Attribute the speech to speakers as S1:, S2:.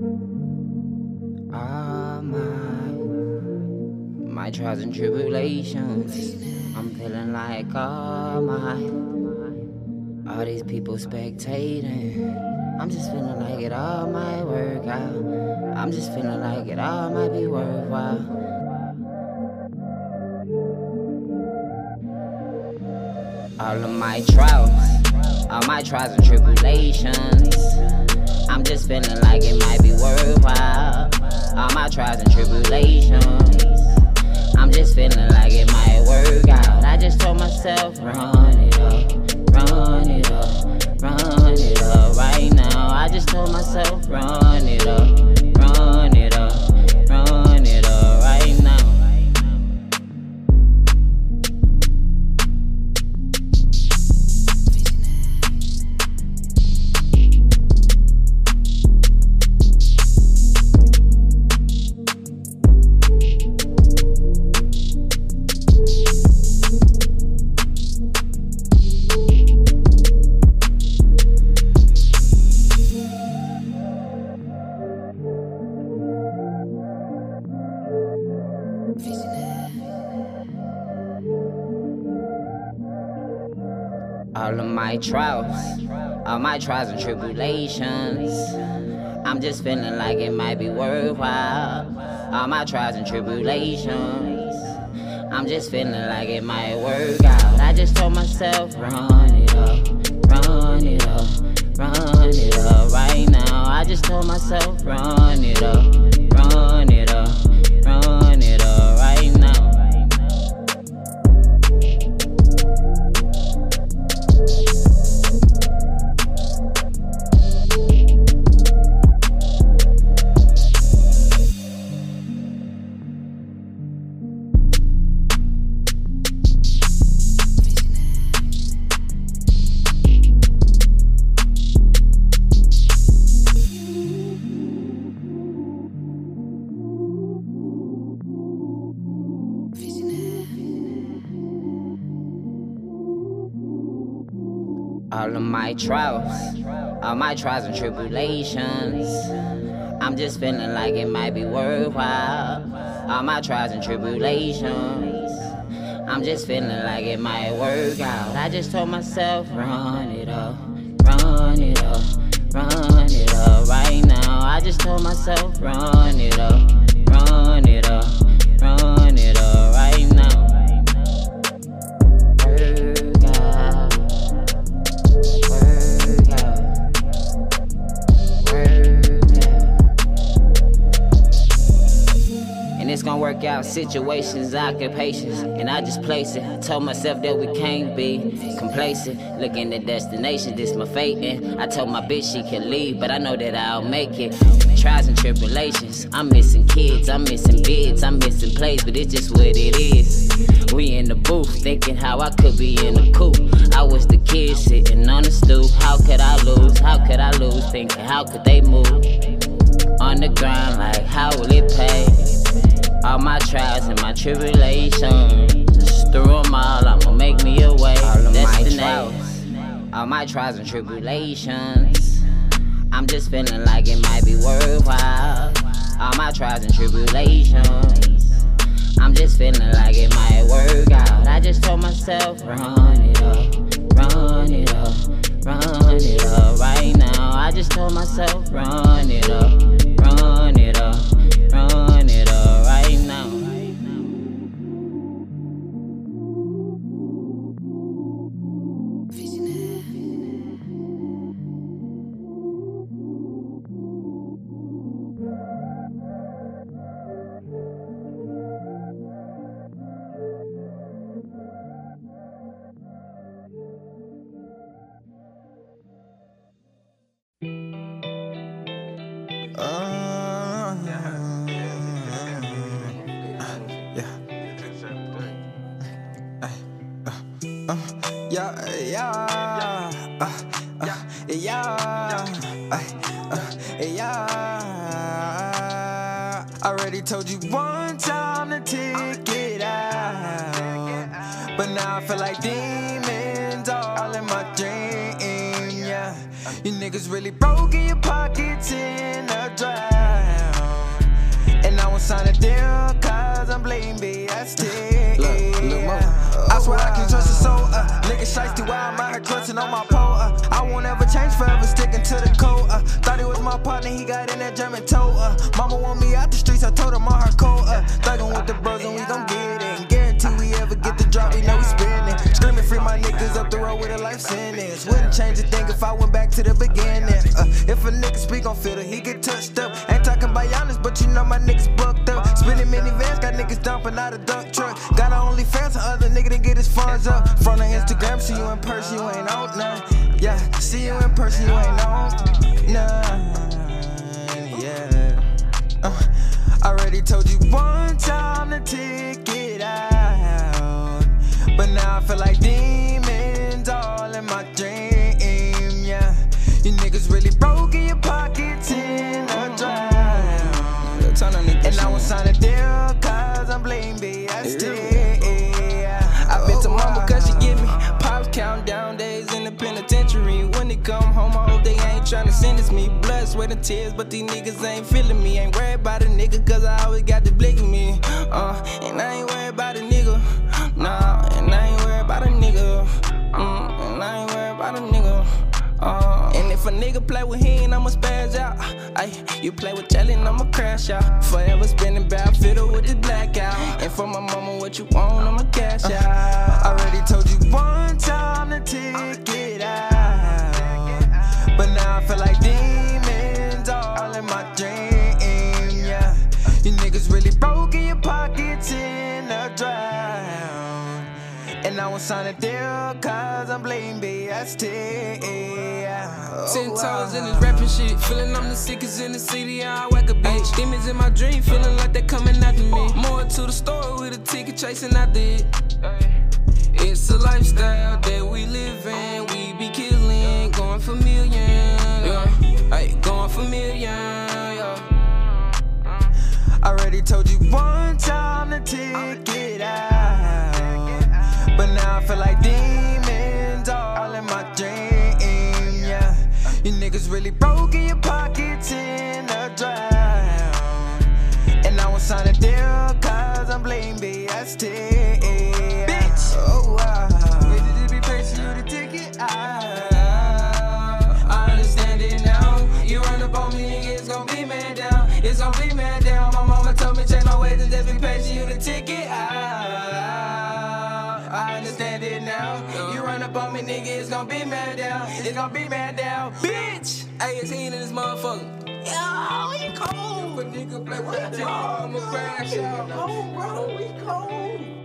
S1: All my, my trials and tribulations. I'm feeling like all my, all these people spectating. I'm just feeling like it all might work out. I'm just feeling like it all might be worthwhile. All of my trials, all my trials and tribulations. I'm just feeling like it might be worthwhile. All my trials and tribulations. I'm just feeling like it might work out. I just told myself, run it up, run it up, run it up right now. I just told myself, run it up, trials, all my trials and tribulations. I'm just feeling like it might be worthwhile. All my trials and tribulations. I'm just feeling like it might work out. I just told myself, run it up, run it up, run it up right now. I just told myself, run it up, run it up, run all of my trials, all my trials and tribulations. I'm just feeling like it might be worthwhile. All my trials and tribulations. I'm just feeling like it might work out. I just told myself, run it up, run it up, run it up right now. I just told myself, run it up, run it up, run it's gonna work out situations, occupations, and I just place it. I Told myself that we can't be complacent. Looking at destination, this my fate. And I told my bitch she can leave, but I know that I'll make it. Trials and tribulations, I'm missing kids, I'm missing bids, I'm missing plays, but it's just what it is. We in the booth, thinking how I could be in the coop. I was the kid sitting on the stoop. How could I lose? How could I lose? Thinking how could they move? On the ground, like how will it pay? All my trials and my tribulations. Through them all, I'ma make me a way. All of my trials, all my trials and tribulations. I'm just feeling like it might be worthwhile. All my trials and tribulations. I'm just feeling like it might work out. I just told myself, run it up, run it up, run it up right now. I just told myself, run it up,
S2: yeah, yeah, uh, uh, yeah, uh, uh, yeah. I already told you one time to take it out, but now I feel like demons all in my dream. Yeah, you niggas really broke in your pockets in a drought, and I won't sign a deal cause I'm bleeding BST. Look, look, I swear I can trust nigga shiesty while I'm out here clutching on my pole. Uh, I won't ever change forever, sticking to the code. Uh, thought he was my partner, he got in that German toe. Uh, mama want me out the streets, I told her my heart cold. Uh, thugging with the bros and we gon' get it. Guarantee we ever get the drop, we know we spinning. Screaming free my niggas up the road with a life sentence. Wouldn't change a thing if I went back to the beginning. Uh, if a nigga speak on filter, he get touched up. Ain't talking about honest, but you know my niggas bucked niggas dumping out a dump truck. Got our OnlyFans, and other nigga get his funds up. Front of Instagram, see you in person, you ain't on none. Yeah, see you in person, you ain't on none. Yeah. Uh, already told you one time to take it out. But now I feel like demons
S3: come home, I hope they ain't tryna sentence me. Blood, sweat, and tears, but these niggas ain't feeling me. Ain't worried about a nigga cause I always got the blick in me. Uh, and I ain't worried about a nigga. Nah, and I ain't worried about a nigga. Mm, and I ain't worried about a nigga. Uh, and if a nigga play with him, I'ma spaz out. Ay, you play with jelly, I'ma crash out. Forever spinning bad fiddle with this blackout. And for my mama, what you want, I'ma cash out.
S2: I already told you sign a deal cause I'm blame BST. Oh,
S3: Ten toes in this rapping shit. Feeling I'm the sickest in the city, I whack a bitch. Demons in my dream, feeling like they coming after me. More to the store with a ticket chasing after it. It's a lifestyle that we live in. We be killing, going for millions. Yeah. Going for millions. Yeah.
S2: I already told you one time to take niggas really broke in your pockets in a drown. And I was sign a deal cause I'm blame BST.
S3: Nigga, it's gon' be man down. It's gonna be man down, bitch. Hey, it's in this motherfucker. Yo, he cold. If a nigga play with I'ma crash out.
S4: Oh, bro, we cold.